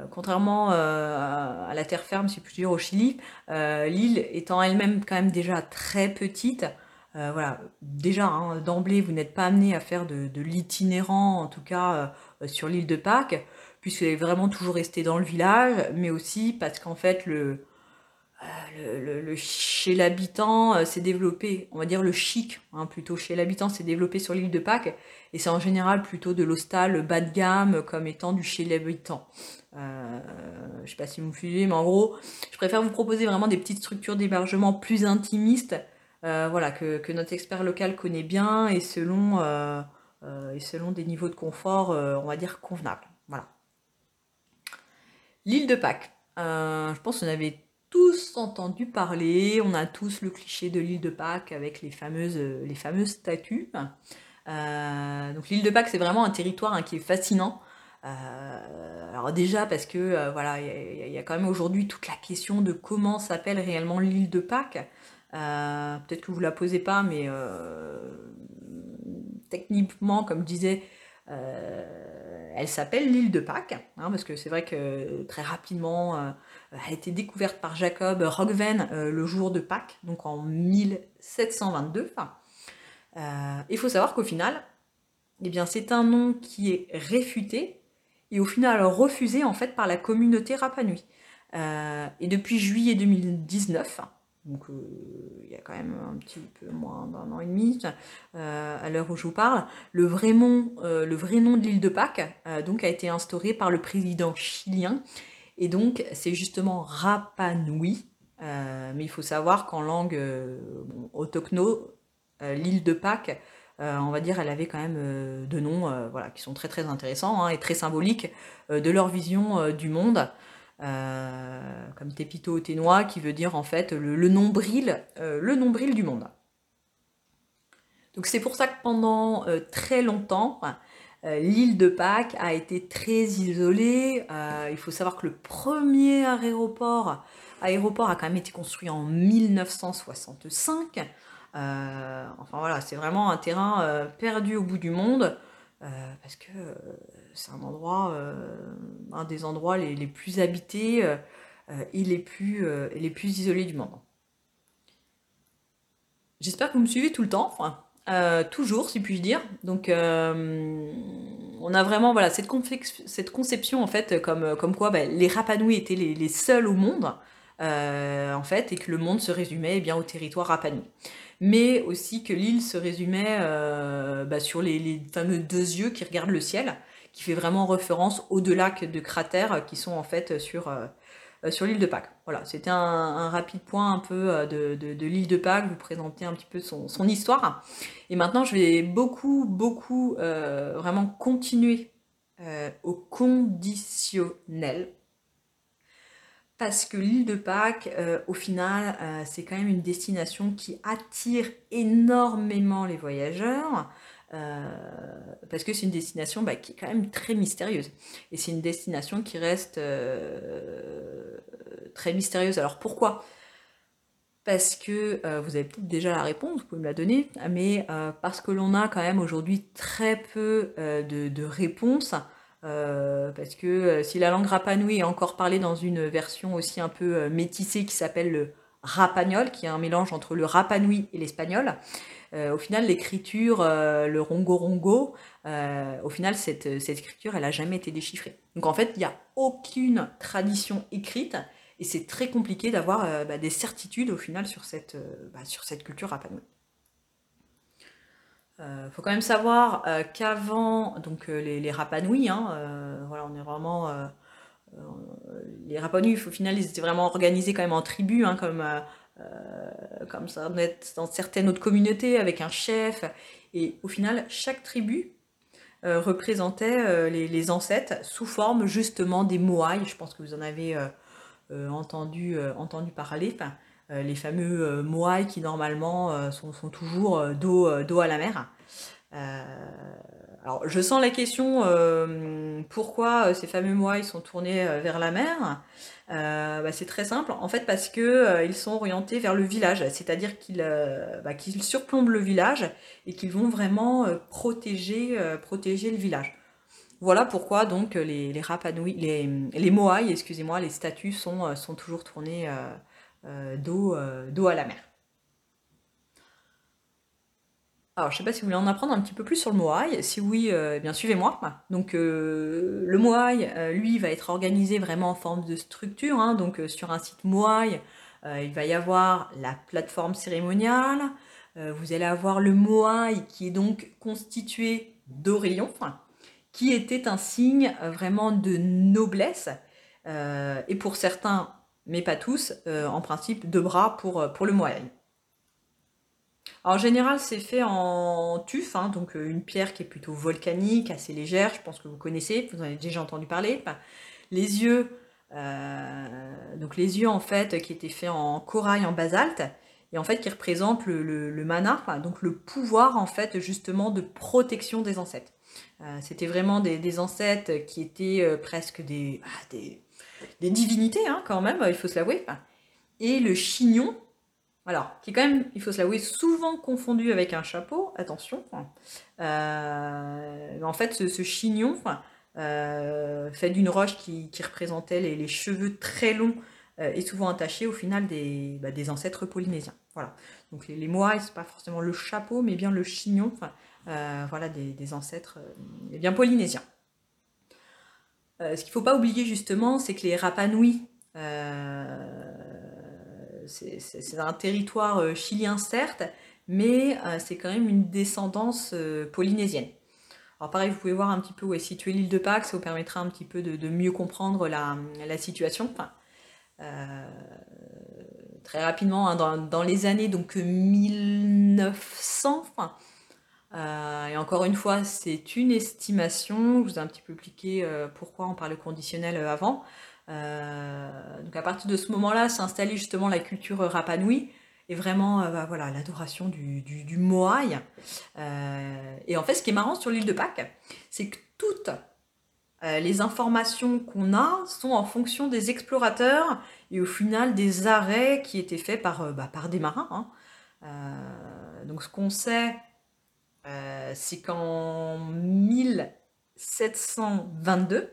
euh, contrairement euh, à la terre ferme, si je puis dire, au Chili, euh, l'île étant elle-même quand même déjà très petite, voilà, déjà hein, d'emblée, vous n'êtes pas amené à faire de, l'itinérant, en tout cas sur l'île de Pâques, puisque vous est vraiment toujours resté dans le village, mais aussi parce qu'en fait, le, le, chez l'habitant s'est développé, on va dire le chic, hein, plutôt chez l'habitant s'est développé sur l'île de Pâques, et c'est en général plutôt de l'hostal bas de gamme comme étant du chez l'habitant. Euh, je sais pas si vous me suivez, mais en gros, je préfère vous proposer vraiment des petites structures d'hébergement plus intimistes, euh, voilà, que, notre expert local connaît bien et selon, euh, et selon des niveaux de confort, on va dire, convenables. Voilà. L'île de Pâques. je pense qu'on avait tous entendu parler, on a tous le cliché de l'île de Pâques avec les fameuses, statues. donc l'île de Pâques, c'est vraiment un territoire hein, qui est fascinant. Euh, alors déjà parce que euh, voilà, il y, a quand même aujourd'hui toute la question de comment s'appelle réellement l'île de Pâques. Euh, peut-être que vous la posez pas, mais techniquement, comme je disais, elle s'appelle l'île de Pâques, hein, parce que c'est vrai que très rapidement, a été découverte par Jacob Roggven le jour de Pâques, donc en 1722. Il faut savoir qu'au final, eh bien, c'est un nom qui est réfuté et au final refusé en fait par la communauté Rapanui. Euh, et depuis juillet 2019, donc euh, il y a quand même un petit peu moins d'un an et demi, euh, à l'heure où je vous parle, le vrai nom, le vrai nom de l'île de Pâques donc a été instauré par le président chilien. Et donc c'est justement Rapanui. mais il faut savoir qu'en langue autochtone, l'île de Pâques euh, on va dire, elle avait quand même euh, deux noms euh, voilà, qui sont très très intéressants hein, et très symboliques de leur vision du monde. comme Tepito Ténois, qui veut dire en fait le, nombril, le nombril du monde. Donc c'est pour ça que pendant très longtemps, l'île de Pâques a été très isolée. il faut savoir que le premier aéroport, a quand même été construit en 1965. Euh, enfin voilà, c'est vraiment un terrain euh, perdu au bout du monde euh, parce que c'est un endroit, un des endroits les, plus habités et les plus isolés du monde. J'espère que vous me suivez tout le temps, toujours si puis-je dire. Donc on a vraiment voilà, cette, conception en fait comme, comme quoi ben, les Rapanouis étaient les, seuls au monde en fait, et que le monde se résumait eh bien, au territoire Rapa Mais aussi que l'île se résumait bah, sur les, fameux deux yeux qui regardent le ciel, qui fait vraiment référence aux deux lacs de cratères qui sont en fait sur, sur l'île de Pâques. Voilà, c'était un, rapide point un peu de, de, l'île de Pâques, vous présenter un petit peu son, histoire. Et maintenant, je vais beaucoup, beaucoup vraiment continuer au conditionnel parce que l'île de Pâques, euh, au final, euh, c'est quand même une destination qui attire énormément les voyageurs, euh, parce que c'est une destination bah, qui est quand même très mystérieuse. Et c'est une destination qui reste très mystérieuse. Alors pourquoi? Parce que vous avez peut-être déjà la réponse, vous pouvez me la donner, mais parce que l'on a quand même aujourd'hui très peu de, de réponses euh, parce que euh, si la langue rapanui est encore parlée dans une version aussi un peu euh, métissée qui s'appelle le rapagnol, qui est un mélange entre le rapanui et l'espagnol, au final l'écriture, le rongo rongo, au final cette, cette écriture elle n'a jamais été déchiffrée. Donc en fait il n'y a aucune tradition écrite et c'est très compliqué d'avoir bah, des certitudes au final sur cette, bah, sur cette culture rapanui. Il euh, faut quand même savoir euh, qu'avant, donc euh, les, les Rapanouis, hein, voilà, on est vraiment. les Rapanouis, au final, ils étaient vraiment organisés quand même en tribus, hein, comme, comme ça dans certaines autres communautés, avec un chef. Et au final, chaque tribu représentait les, les, ancêtres sous forme justement des Moai. Je pense que vous en avez entendu, entendu parler. Euh, les fameux euh, moai qui normalement euh, sont, toujours dos, dos, à la mer. Alors je sens la question pourquoi ces fameux moai sont tournés vers la mer? Bah, c'est très simple, en fait parce que ils sont orientés vers le village, c'est-à-dire qu'ils bah, surplombent le village et qu'ils vont vraiment protéger, protéger le village. Voilà pourquoi donc les, les les, excusez-moi, les statues sont, toujours tournées euh, euh, d'eau à la mer. Alors, je ne sais pas si vous voulez en apprendre un petit peu plus sur le Moai. Si oui, euh, eh bien suivez-moi. Donc, le Moai, lui, va être organisé vraiment en forme de structure. Hein. donc, sur un site Moai, il va y avoir la plateforme cérémoniale. vous allez avoir le Moai qui est donc constitué d'Orion, qui était un signe vraiment de noblesse. et pour certains, mais pas tous, euh, en principe deux bras pour, euh, le moyen. En général, c'est fait en tuf, hein, donc euh, une pierre qui est plutôt volcanique, assez légère, je pense que vous connaissez, vous en avez déjà entendu parler. les yeux, donc les yeux en fait qui étaient faits en corail, en basalte, et en fait qui représentent le, mana, donc le pouvoir en fait justement de protection des ancêtres. C'était vraiment des, ancêtres qui étaient presque des, ah, divinités, hein, quand même, il faut se l'avouer. Et le chignon, alors, qui est quand même, il faut se l'avouer, souvent confondu avec un chapeau, attention. Euh, en fait, ce, chignon, euh, fait d'une roche qui, représentait les, cheveux très longs euh, et souvent attachés au final des, bah, des ancêtres polynésiens. Voilà. Donc les, les moais, c'est pas forcément le chapeau, mais bien le chignon, voilà, des, ancêtres bien polynésiens. Euh, ce qu'il ne faut pas oublier justement, c'est que les Rapanui, euh, c'est un territoire euh, chilien certes, mais c'est quand même une descendance polynésienne. Alors pareil, vous pouvez voir un petit peu où est située l'île de Pâques, ça vous permettra un petit peu de, mieux comprendre la, situation. très rapidement, hein, dans, les années donc 1900, euh, et encore une fois, c'est une estimation. Je vous ai un petit peu expliqué euh, pourquoi on parle conditionnel euh, donc à partir de ce moment-là, s'est installée justement la culture Rapanui et vraiment bah, voilà l'adoration du, du, Moai. et en fait, ce qui est marrant sur l'île de Pâques, c'est que toutes les informations qu'on a sont en fonction des explorateurs et au final des arrêts qui étaient faits par, bah, des marins. Hein. donc ce qu'on sait euh, c'est qu'en 1722,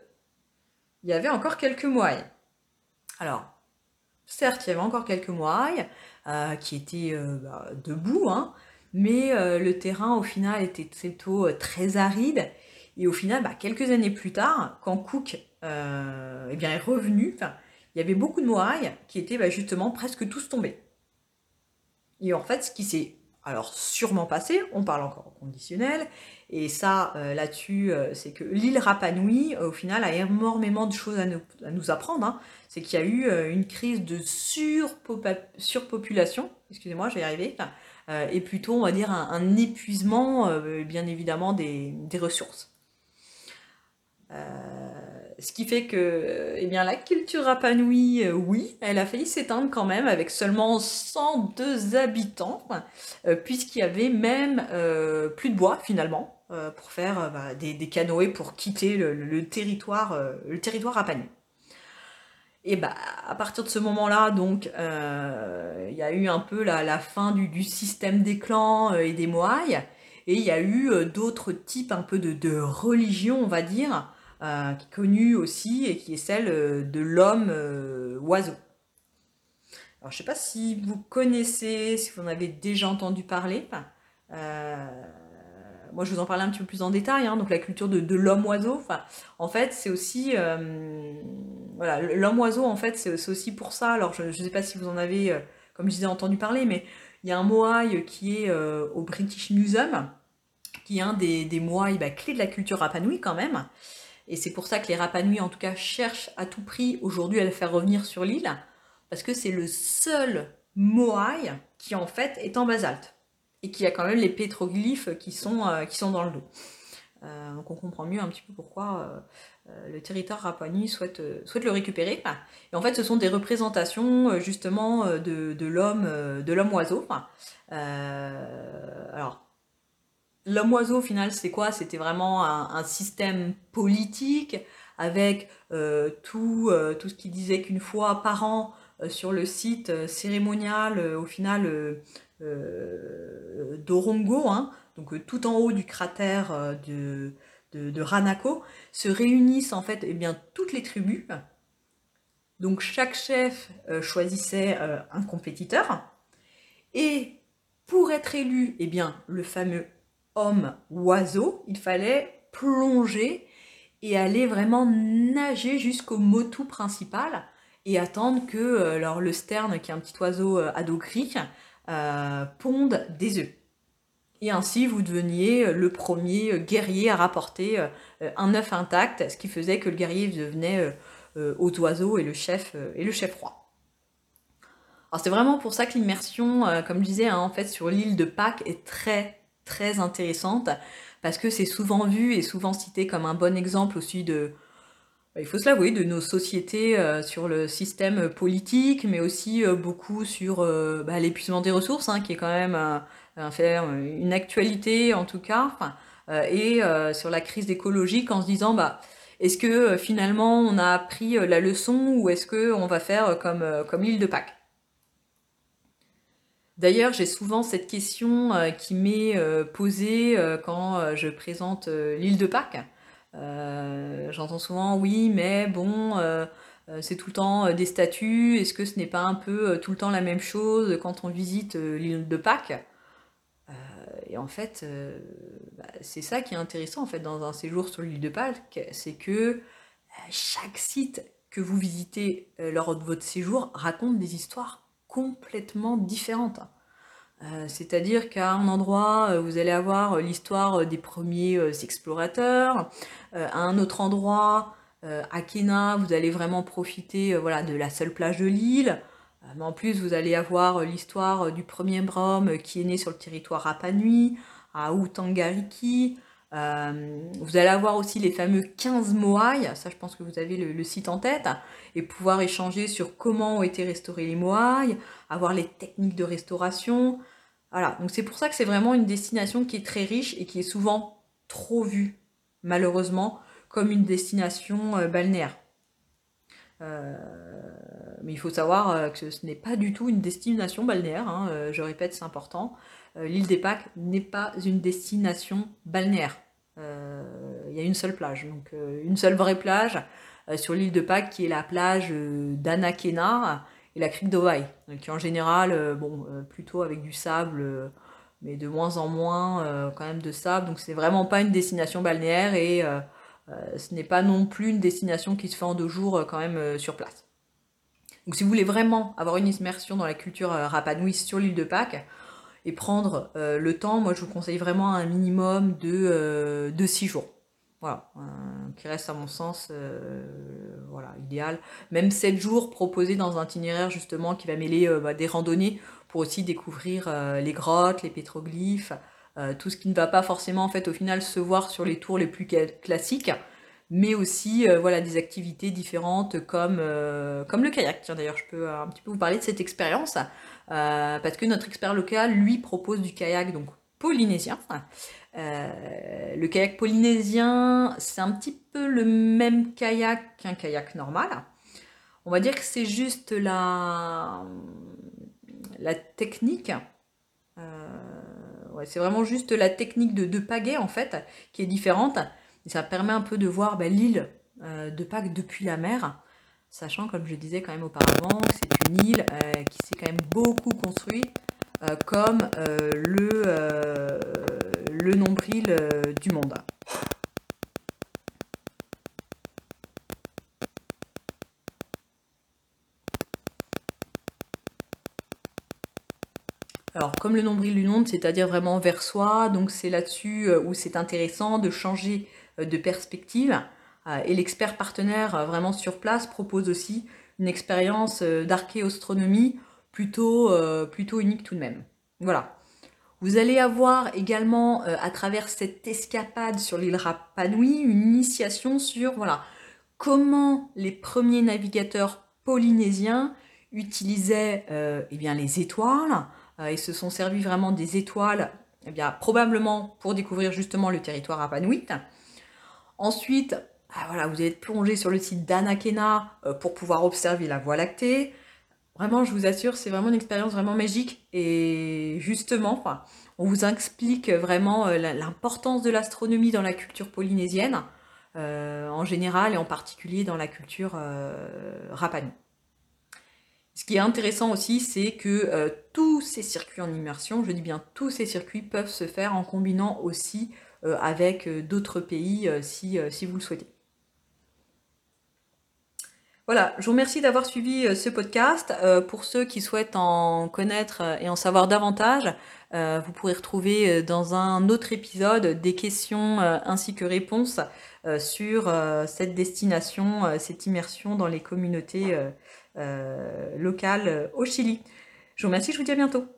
il y avait encore quelques moailles. Alors, certes, il y avait encore quelques moailles euh, qui étaient euh, bah, debout, hein, mais le terrain au final était plutôt très aride. Et au final, bah, quelques années plus tard, quand Cook eh est revenu, il y avait beaucoup de moaïs qui étaient bah, justement presque tous tombés. Et en fait, ce qui s'est alors sûrement passé, on parle encore au conditionnel, et ça, euh, là-dessus, euh, c'est que l'île Rapanui, au final, a énormément de choses à nous, apprendre. Hein. C'est qu'il y a eu une crise de surpopulation, excusez-moi, je vais y arriver, et plutôt, on va dire, un, épuisement, bien évidemment, des ressources. Ce qui fait que eh bien, la culture Rapanui, euh, oui, elle a failli s'éteindre quand même avec seulement 102 habitants, euh, puisqu'il y avait même euh, plus de bois finalement pour faire bah, des, canoës pour quitter le, territoire, le. Et bah, à partir de ce moment-là, donc, il y a eu un peu la, fin du, système des clans et des moailles, et il y a eu d'autres types un peu de, de religion, on va dire, euh, qui est connue aussi et qui est celle euh, de l'homme euh, oiseau. Alors je ne sais pas si vous connaissez, si vous en avez déjà entendu parler. moi je vous en parlais un petit peu plus en détail, hein, donc la culture de, l'homme oiseau. en fait c'est aussi voilà l'homme oiseau en fait c'est aussi pour ça. Alors je ne sais pas si vous en avez comme je disais entendu parler, mais il y a un moai qui est au British Museum, qui est un des, des moai bah, clés de la culture rapanouie quand même. Et c'est pour ça que les Rapanui, en tout cas, cherchent à tout prix aujourd'hui à le faire revenir sur l'île, parce que c'est le seul moai qui en fait est en basalte, et qui a quand même les pétroglyphes qui sont, euh, qui sont dans le dos. Euh, donc on comprend mieux un petit peu pourquoi euh, le territoire Rapanui souhaite, souhaite le récupérer. Et en fait, ce sont des représentations justement de, de l'homme oiseau. alors, L'homme oiseau, au final, c'est quoi? C'était vraiment un, système politique avec euh, tout, euh, tout ce qui disait qu'une fois par an euh, sur le site cérémonial, au final, d'Orongo, hein, donc tout en haut du cratère de, de, Ranako, se réunissent en fait eh bien, toutes les tribus. Donc chaque chef choisissait un compétiteur. Et pour être élu, eh bien, le fameux homme oiseau, il fallait plonger et aller vraiment nager jusqu'au motu principal et attendre que euh, le sterne, qui est un petit oiseau euh, à gris, euh, ponde des œufs. Et ainsi, vous deveniez le premier guerrier à rapporter un œuf intact, ce qui faisait que le guerrier devenait aux oiseaux et le chef, et le chef roi. Alors c'est vraiment pour ça que l'immersion, comme je disais, hein, en fait, sur l'île de Pâques est très très intéressante parce que c'est souvent vu et souvent cité comme un bon exemple aussi de, bah, il faut se l'avouer, de nos sociétés euh, sur le système politique, mais aussi euh, beaucoup sur euh, bah, l'épuisement des ressources, hein, qui est quand même un une actualité en tout cas, et sur la crise écologique en se disant, bah, est-ce que finalement on a appris la leçon ou est-ce qu'on va faire comme, comme l'île de Pâques? D'ailleurs, j'ai souvent cette question euh, qui m'est euh, posée euh, quand je présente l'île de Pâques. J'entends souvent oui, mais bon, c'est tout le temps des statues. Est-ce que ce n'est pas un peu tout le temps la même chose quand on visite l'île de Pâques? Et en fait, bah, c'est ça qui est intéressant fait dans un séjour sur l'île de Pâques, c'est que chaque site que vous visitez lors de votre séjour raconte des histoires complètement différentes. Euh, c'est-à-dire qu'à un endroit, euh, vous allez avoir l'histoire des premiers euh, explorateurs, à un autre endroit, à Kena, vous allez vraiment profiter voilà, de la seule plage de l'île, mais en plus vous allez avoir l'histoire du premier brome qui est né sur le territoire Rapanui, à Utangariki, euh, vous allez avoir aussi les fameux 15 moaïs, ça je pense que vous avez le, site en tête, et pouvoir échanger sur comment ont été restaurés les moaïs, avoir les techniques de restauration. Voilà, donc c'est pour ça que c'est vraiment une destination qui est très riche et qui est souvent trop vue, malheureusement, comme une destination euh, balnéaire. Euh, mais il faut savoir que ce n'est pas du tout une destination balnéaire, hein, je répète, c'est important. Euh, l'île des Pâques n'est pas une destination balnéaire. Euh, il y a une seule plage, donc euh, une seule vraie plage sur l'île de Pâques qui est la plage d'Anakena et la crique d'Ovaï, qui en général, bon, plutôt avec du sable, mais de moins en moins quand même de sable, donc c'est vraiment pas une destination balnéaire et ce n'est pas non plus une destination qui se fait en deux jours quand même sur place. Donc si vous voulez vraiment avoir une immersion dans la culture euh, Rapanui sur l'île de Pâques et prendre euh, le temps, moi je vous conseille vraiment un minimum de, de 6 jours. Voilà, qui reste à mon sens voilà, idéal. Même 7 jours proposés dans un itinéraire justement qui va mêler bah, des randonnées pour aussi découvrir les grottes, les pétroglyphes, tout ce qui ne va pas forcément en fait au final se voir sur les tours les plus classiques mais aussi euh, voilà, des activités différentes comme, euh, comme le kayak. Tiens, d'ailleurs, je peux un petit peu vous parler de cette expérience, euh, parce que notre expert local, lui, propose du kayak donc polynésien. le kayak polynésien, c'est un petit peu le même kayak qu'un kayak normal. On va dire que c'est juste la, la technique. C'est vraiment juste la technique de, de pagaie en fait qui est différente ça permet un peu de voir bah, l'île euh, de Pâques depuis la mer, sachant, comme je disais quand même auparavant, que c'est une île euh, qui s'est quand même beaucoup construite euh, comme le, le nombril du monde. Alors, comme le nombril du monde, c'est-à-dire vraiment vers soi, donc c'est là-dessus où c'est intéressant de changer euh, de perspective. Euh, et l'expert partenaire euh, vraiment sur place propose aussi une expérience d'archéoastronomie plutôt, plutôt unique tout de même. Voilà. Vous allez avoir également, à travers cette escapade sur l'île Rapanui, une initiation sur voilà, comment les premiers navigateurs polynésiens utilisaient eh bien, les étoiles et se sont servis vraiment des étoiles eh bien, probablement pour découvrir justement le territoire Rapanui. Ensuite, ah, vous allez être plongé sur le site d'Anakena euh, pour pouvoir observer la Voie lactée. Vraiment, je vous assure, c'est vraiment une expérience vraiment magique. Et justement, on vous explique vraiment euh, l'importance de l'astronomie dans la culture polynésienne, euh, en général et en particulier dans la culture euh. Ce qui est intéressant aussi, c'est que tous ces circuits en immersion, je dis bien tous ces circuits, peuvent se faire en combinant aussi euh, avec euh, d'autres pays euh, si, si vous le souhaitez. Voilà, je vous remercie d'avoir suivi ce podcast. pour ceux qui souhaitent en connaître et en savoir davantage, vous pourrez retrouver dans un autre épisode des questions ainsi que réponses sur cette destination, cette immersion dans les communautés locales au Chili. Je vous remercie, je vous dis à bientôt.